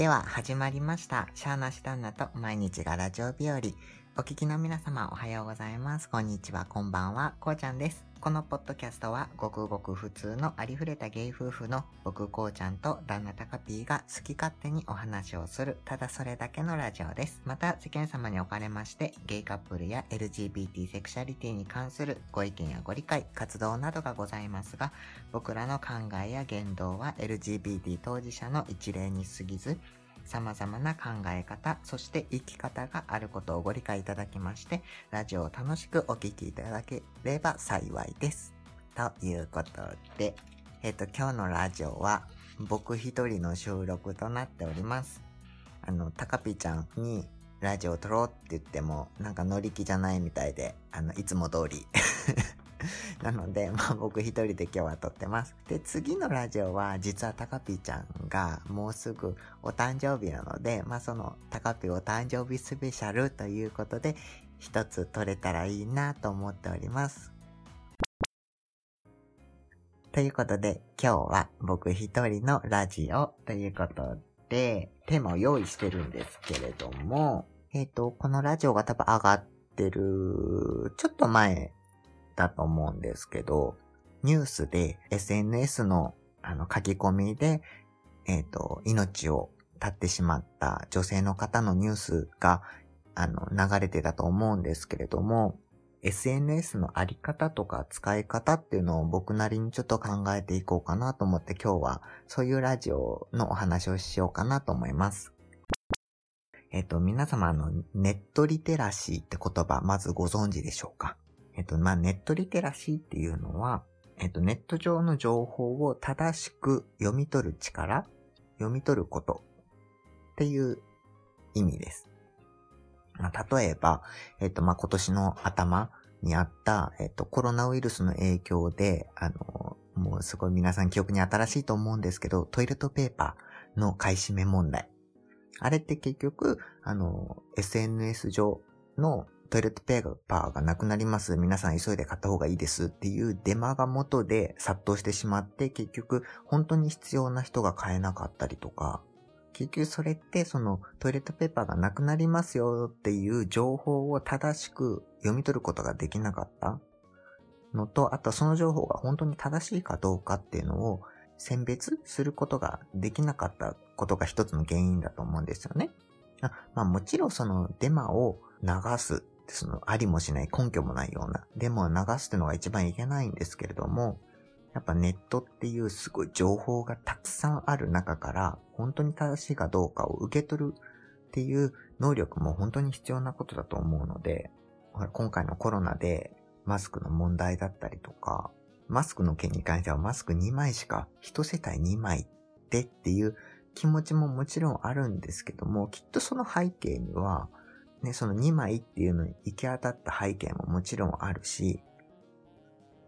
では始まりました。シャーナシダンナと毎日がラジオ日和。お聞きの皆様おはようございます。こんにちは、こんばんは、こうちゃんです。このポッドキャストはごくごく普通のありふれたゲイ夫婦の僕こうちゃんと旦那たかぴーが好き勝手にお話をする、ただそれだけのラジオです。また世間様におかれましてゲイカップルや LGBT セクシャリティに関するご意見やご理解、活動などがございますが、僕らの考えや言動は LGBT 当事者の一例に過ぎず、様々な考え方、そして生き方があることをご理解いただきまして、ラジオを楽しくお聞きいただければ幸いです。ということで、えっ、と、今日のラジオは僕一人の収録となっております。あの、たかぴちゃんにラジオ撮ろうって言っても、なんか乗り気じゃないみたいで、あの、いつも通り。なので、まあ僕一人で今日は撮ってます。で、次のラジオは実はタカピーちゃんがもうすぐお誕生日なので、まあそのタカピーお誕生日スペシャルということで、一つ撮れたらいいなと思っております。ということで、今日は僕一人のラジオということで、テーマを用意してるんですけれども、えっ、と、このラジオが多分上がってる、ちょっと前だと思うんですけど、ニュースで SNS のあの書き込みで、えっ、と、命を絶ってしまった女性の方のニュースが、あの、流れてたと思うんですけれども、SNS のあり方とか使い方っていうのを僕なりにちょっと考えていこうかなと思って今日はそういうラジオのお話をしようかなと思います。えっ、と、皆様の、ネットリテラシーって言葉、まずご存知でしょうか？えっと、まあ、ネットリテラシーっていうのは、えっと、ネット上の情報を正しく読み取る力、読み取ることっていう意味です。まあ、例えば、えっと、まあ、今年の頭にあった、えっと、コロナウイルスの影響で、あの、もうすごい皆さん記憶に新しいと思うんですけど、トイレットペーパーの買い占め問題。あれって結局、あの、SNS 上のトイレットペーパーがなくなります。皆さん急いで買った方がいいですっていうデマが元で殺到してしまって、結局本当に必要な人が買えなかったりとか、結局それってそのトイレットペーパーがなくなりますよっていう情報を正しく読み取ることができなかったのと、あとその情報が本当に正しいかどうかっていうのを選別することができなかったことが一つの原因だと思うんですよね。あまあもちろんそのデマを流すそのありもしない根拠もないようなデモを流すっていうのが一番いけないんですけれども、やっぱネットっていうすごい情報がたくさんある中から本当に正しいかどうかを受け取るっていう能力も本当に必要なことだと思うので、今回のコロナでマスクの問題だったりとか、マスクの件に関してはマスク2枚しか、一世帯2枚でっていう気持ちももちろんあるんですけども、きっとその背景には、ね、その2枚っていうのに行き当たった背景ももちろんあるし、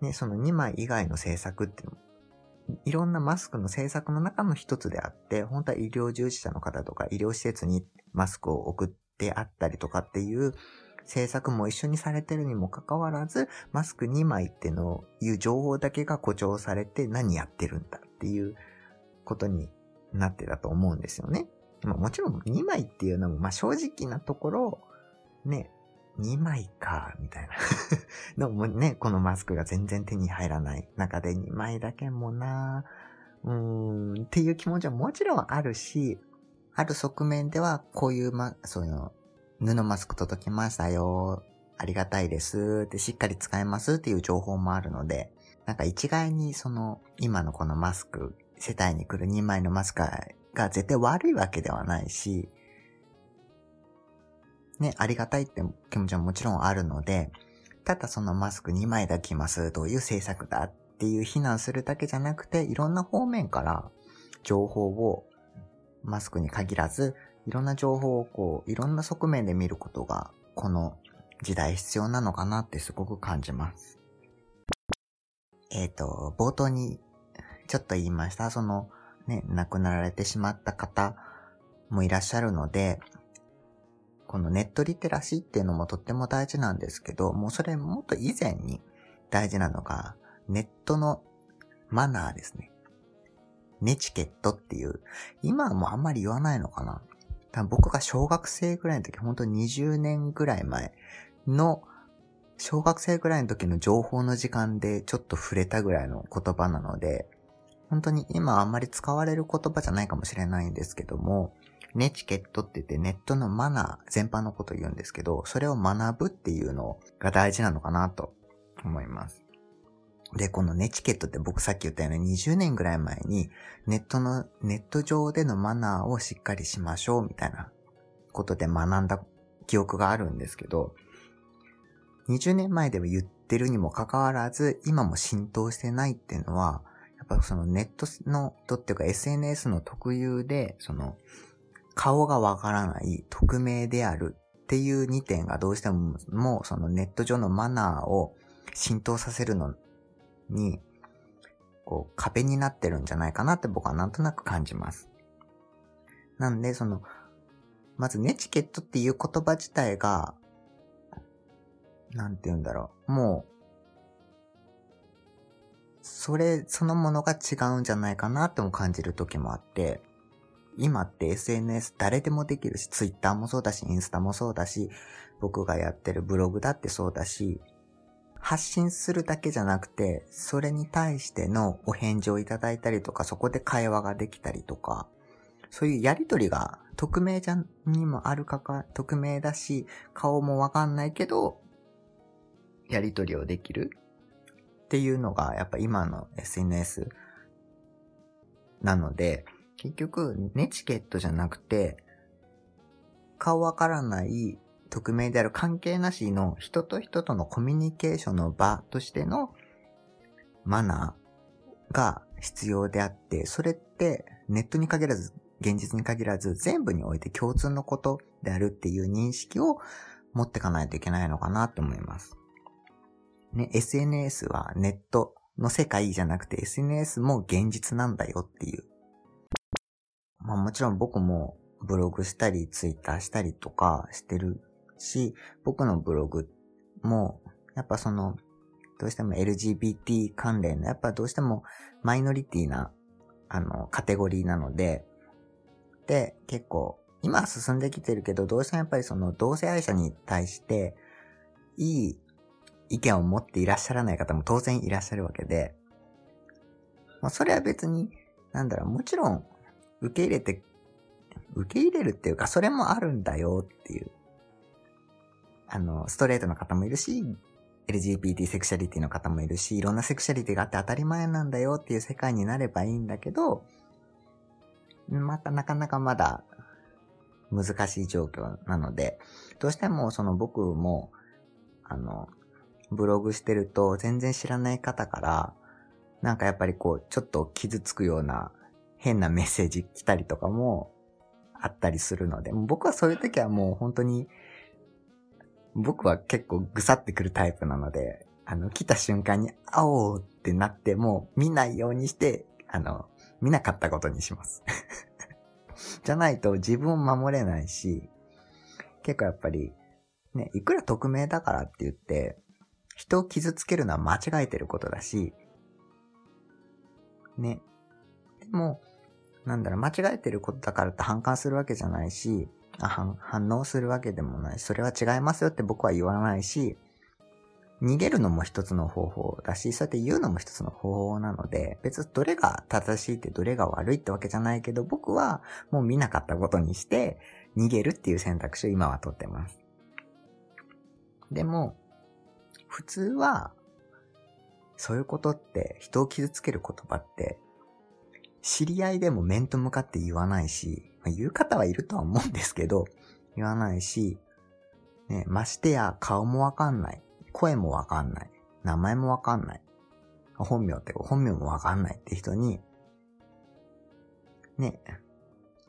ね、その2枚以外の政策っていうのも、いろんなマスクの政策の中の一つであって、本当は医療従事者の方とか医療施設にマスクを送ってあったりとかっていう政策も一緒にされてるにもかかわらず、マスク2枚ってのいう情報だけが誇張されて何やってるんだっていうことになってたと思うんですよね。まあ、もちろん2枚っていうのも、まあ、正直なところ、ね、2枚か、みたいな。のもね、このマスクが全然手に入らない中で2枚だけもな、うーん、っていう気持ちはもちろんあるし、ある側面では、こういうま、そういう、布マスク届きましたよ。ありがたいです。ってしっかり使えますっていう情報もあるので、なんか一概にその、今のこのマスク、世帯に来る2枚のマスクが絶対悪いわけではないし、ね、ありがたいって気持ちはもちろんあるので、ただそのマスク2枚だけます、どういう政策だっていう非難するだけじゃなくて、いろんな方面から情報をマスクに限らず、いろんな情報をこう、いろんな側面で見ることが、この時代必要なのかなってすごく感じます。えっ、と、冒頭にちょっと言いました。その、ね、亡くなられてしまった方もいらっしゃるので、このネットリテラシーっていうのもとっても大事なんですけど、もうそれもっと以前に大事なのが、ネットのマナーですね。ネチケットっていう、今はもうあんまり言わないのかな。多分僕が小学生ぐらいの時、本当20年ぐらい前の、小学生ぐらいの時の情報の時間でちょっと触れたぐらいの言葉なので、本当に今あんまり使われる言葉じゃないかもしれないんですけども、ネチケットって言ってネットのマナー全般のことを言うんですけど、それを学ぶっていうのが大事なのかなと思います。で、このネチケットって僕さっき言ったように20年ぐらい前にネットの、ネット上でのマナーをしっかりしましょうみたいなことで学んだ記憶があるんですけど、20年前でも言ってるにもかかわらず今も浸透してないっていうのは、やっぱそのネットの、とっていうか SNS の特有で、その顔がわからない匿名であるっていう2点がどうしてももうそのネット上のマナーを浸透させるのに、こう壁になってるんじゃないかなって僕はなんとなく感じます。なんでその、まずネチケットっていう言葉自体が、なんて言うんだろう。もう、それそのものが違うんじゃないかなっても感じる時もあって、今って SNS 誰でもできるし、Twitter もそうだし、インスタもそうだし、僕がやってるブログだってそうだし、発信するだけじゃなくて、それに対してのお返事をいただいたりとか、そこで会話ができたりとか、そういうやりとりが匿名じゃにもあるかか、匿名だし、顔もわかんないけど、やりとりをできる。っていうのが、やっぱ今の SNS なので、結局、ネチケットじゃなくて、顔わからない匿名である関係なしの人と人とのコミュニケーションの場としてのマナーが必要であって、それってネットに限らず、現実に限らず全部において共通のことであるっていう認識を持ってかないといけないのかなと思います。ね、SNS はネットの世界じゃなくて SNS も現実なんだよっていう。まあもちろん僕もブログしたりツイッターしたりとかしてるし、僕のブログも、やっぱその、どうしても LGBT 関連の、やっぱどうしてもマイノリティな、あの、カテゴリーなので、で、結構、今進んできてるけど、どうしてもやっぱりその同性愛者に対して、いい意見を持っていらっしゃらない方も当然いらっしゃるわけで、まあそれは別に、なんだろう、もちろん受け入れて、受け入れるっていうか、それもあるんだよっていう。あの、ストレートの方もいるし、LGBT セクシャリティの方もいるし、いろんなセクシャリティがあって当たり前なんだよっていう世界になればいいんだけど、またなかなかまだ難しい状況なので、どうしてもその僕も、あの、ブログしてると全然知らない方から、なんかやっぱりこう、ちょっと傷つくような変なメッセージ来たりとかもあったりするので、僕はそういう時はもう本当に、僕は結構ぐさってくるタイプなので、あの、来た瞬間に、あおーってなってもう見ないようにして、あの、見なかったことにします。じゃないと自分を守れないし、結構やっぱり、ね、いくら匿名だからって言って、人を傷つけるのは間違えてることだし、ね。でも、なんだろう、間違えてることだからって反感するわけじゃないし、反反応するわけでもないし、それは違いますよって僕は言わないし、逃げるのも一つの方法だし、そうやって言うのも一つの方法なので、別にどれが正しいってどれが悪いってわけじゃないけど、僕はもう見なかったことにして、逃げるっていう選択肢を今は取ってます。でも、普通は、そういうことって人を傷つける言葉って知り合いでも面と向かって言わないし、まあ、言う方はいるとは思うんですけど、言わないし、ね、ましてや顔もわかんない。声もわかんない。名前もわかんない。本名って本名もわかんないって人に、ね、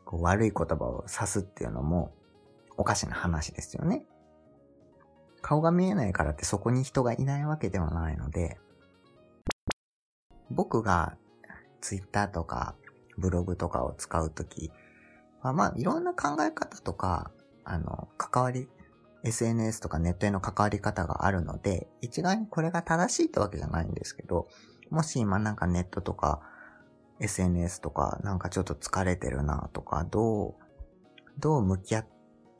こう悪い言葉を指すっていうのもおかしな話ですよね。顔が見えないからってそこに人がいないわけではないので、僕がツイッターとかブログとかを使うときは、まあ、いろんな考え方とか、あの、関わり、SNS とかネットへの関わり方があるので、一概にこれが正しいってわけじゃないんですけど、もし今なんかネットとか SNS とかなんかちょっと疲れてるなとか、どう、どう向き合っ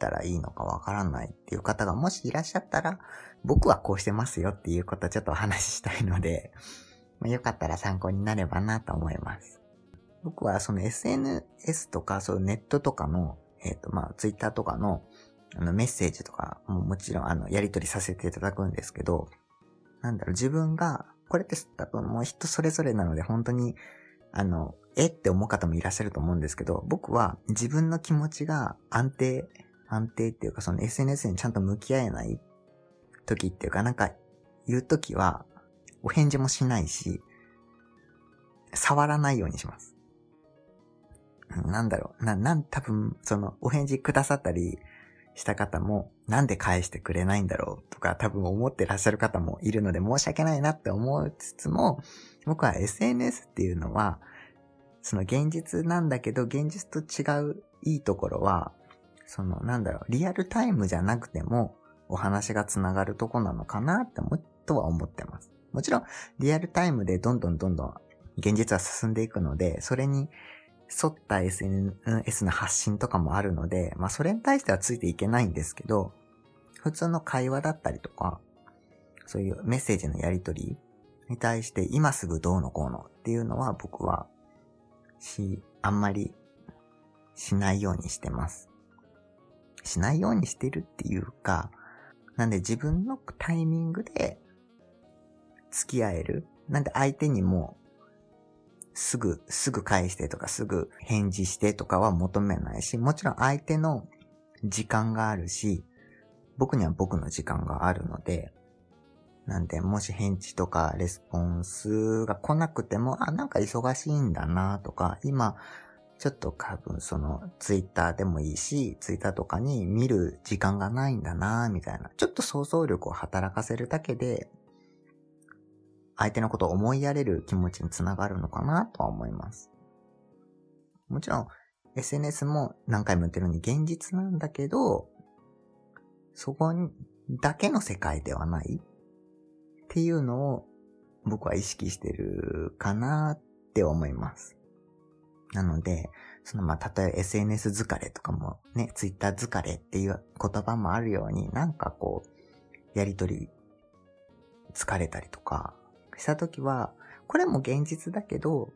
たらいいのかわからないっていう方がもしいらっしゃったら、僕はこうしてますよっていうことをちょっとお話ししたいので、まあ、よかったら参考になればなと思います。僕はその SNS とか、そうネットとかの、えっ、ー、とまあ Twitter とかのあのメッセージとかももちろんあのやり取りさせていただくんですけど、なんだろう、自分が、これって多分もう人それぞれなので本当に、あの、えって思う方もいらっしゃると思うんですけど、僕は自分の気持ちが安定、安定っていうかその SNS にちゃんと向き合えない時っていうかなんか言う時はお返事もしないし、触らないようにします。なんだろう、な、なん、多分、その、お返事くださったりした方も、なんで返してくれないんだろうとか、多分思ってらっしゃる方もいるので、申し訳ないなって思いつつも、僕は SNS っていうのは、その現実なんだけど、現実と違ういいところは、その、なんだろう、リアルタイムじゃなくても、お話が繋がるとこなのかなっても、とは思ってます。もちろん、リアルタイムでどんどんどんどん現実は進んでいくので、それに沿った SNS の発信とかもあるので、まあそれに対してはついていけないんですけど、普通の会話だったりとか、そういうメッセージのやりとりに対して今すぐどうのこうのっていうのは僕はし、あんまりしないようにしてます。しないようにしてるっていうか、なんで自分のタイミングで付き合える。なんで相手にもすぐ、すぐ返してとか、すぐ返事してとかは求めないし、もちろん相手の時間があるし、僕には僕の時間があるので、なんで、もし返事とかレスポンスが来なくても、あ、なんか忙しいんだなとか、今、ちょっと多分そのツイッターでもいいし、ツイッターとかに見る時間がないんだなみたいな。ちょっと想像力を働かせるだけで、相手のことを思いやれる気持ちにつながるのかなとは思います。もちろん、SNS も何回も言ってるように現実なんだけど、そこだけの世界ではないっていうのを僕は意識してるかなって思います。なので、そのまあ、例えば SNS 疲れとかもね、Twitter 疲れっていう言葉もあるように、なんかこう、やりとり疲れたりとか、したときは、これも現実だけど、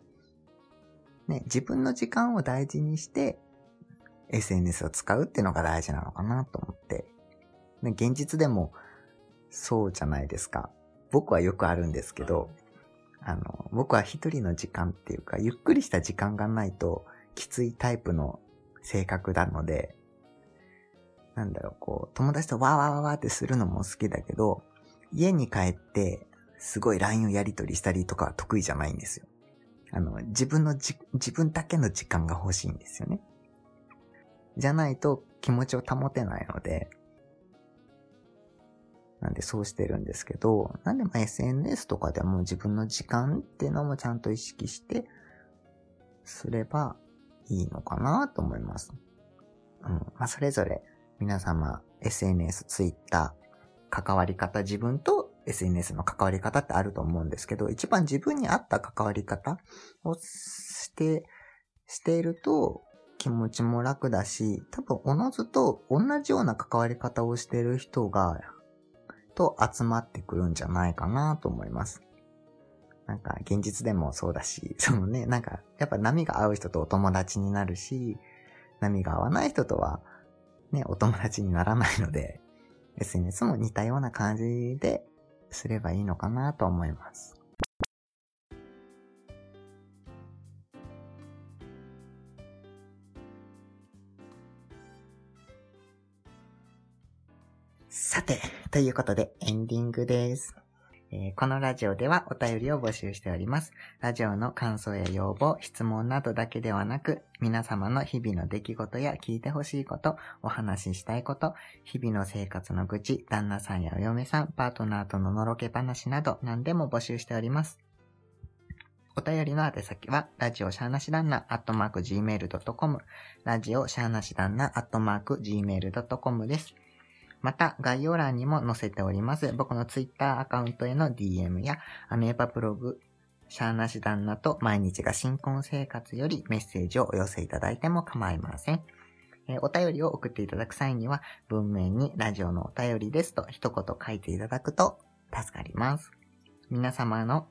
ね、自分の時間を大事にして、SNS を使うっていうのが大事なのかなと思って。ね、現実でも、そうじゃないですか。僕はよくあるんですけど、あの、僕は一人の時間っていうか、ゆっくりした時間がないと、きついタイプの性格なので、なんだろう、こう、友達とわーわーわーってするのも好きだけど、家に帰って、すごい LINE をやり取りしたりとかは得意じゃないんですよ。あの、自分のじ、自分だけの時間が欲しいんですよね。じゃないと気持ちを保てないので、なんでそうしてるんですけど、なんでも SNS とかでも自分の時間っていうのもちゃんと意識してすればいいのかなと思います。うん。まあ、それぞれ皆様 SNS、Twitter、関わり方、自分と SNS の関わり方ってあると思うんですけど、一番自分に合った関わり方をして、していると気持ちも楽だし、多分おのずと同じような関わり方をしている人が、と集まってくるんじゃないかなと思います。なんか現実でもそうだし、そのね、なんかやっぱ波が合う人とお友達になるし、波が合わない人とはね、お友達にならないので、SNS も似たような感じですればいいのかなと思います。ということでエンディングです。えー、このラジオではお便りを募集しております。ラジオの感想や要望、質問などだけではなく、皆様の日々の出来事や聞いてほしいこと、お話ししたいこと、日々の生活の愚痴、旦那さんやお嫁さん、パートナーとののろけ話など何でも募集しております。お便りの宛先は、ラジオシャーナシダンナ、アットマーク gmail.com、ラジオシャーナシダンナ、アットマーク gmail.com です。また、概要欄にも載せております。僕の Twitter アカウントへの DM や、アメーバブログシャーナシ旦那と毎日が新婚生活よりメッセージをお寄せいただいても構いません。え、お便りを送っていただく際には、文面にラジオのお便りですと一言書いていただくと助かります。皆様の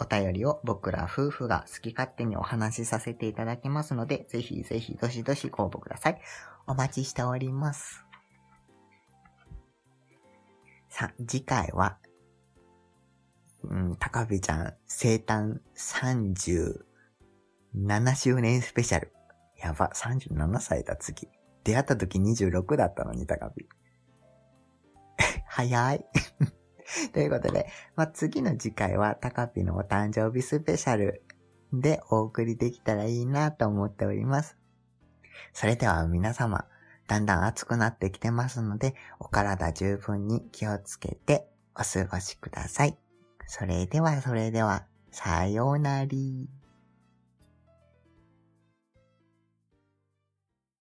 お便りを僕ら夫婦が好き勝手にお話しさせていただきますので、ぜひぜひどしどしご応募ください。お待ちしております。さ、次回は、うん、高部ちゃん生誕37周年スペシャル。やば、37歳だ次。出会った時26だったのに、高部。早い。ということで、まあ、次の次回は高ピのお誕生日スペシャルでお送りできたらいいなと思っております。それでは皆様、だんだん暑くなってきてますので、お体十分に気をつけてお過ごしください。それではそれでは、さようなり。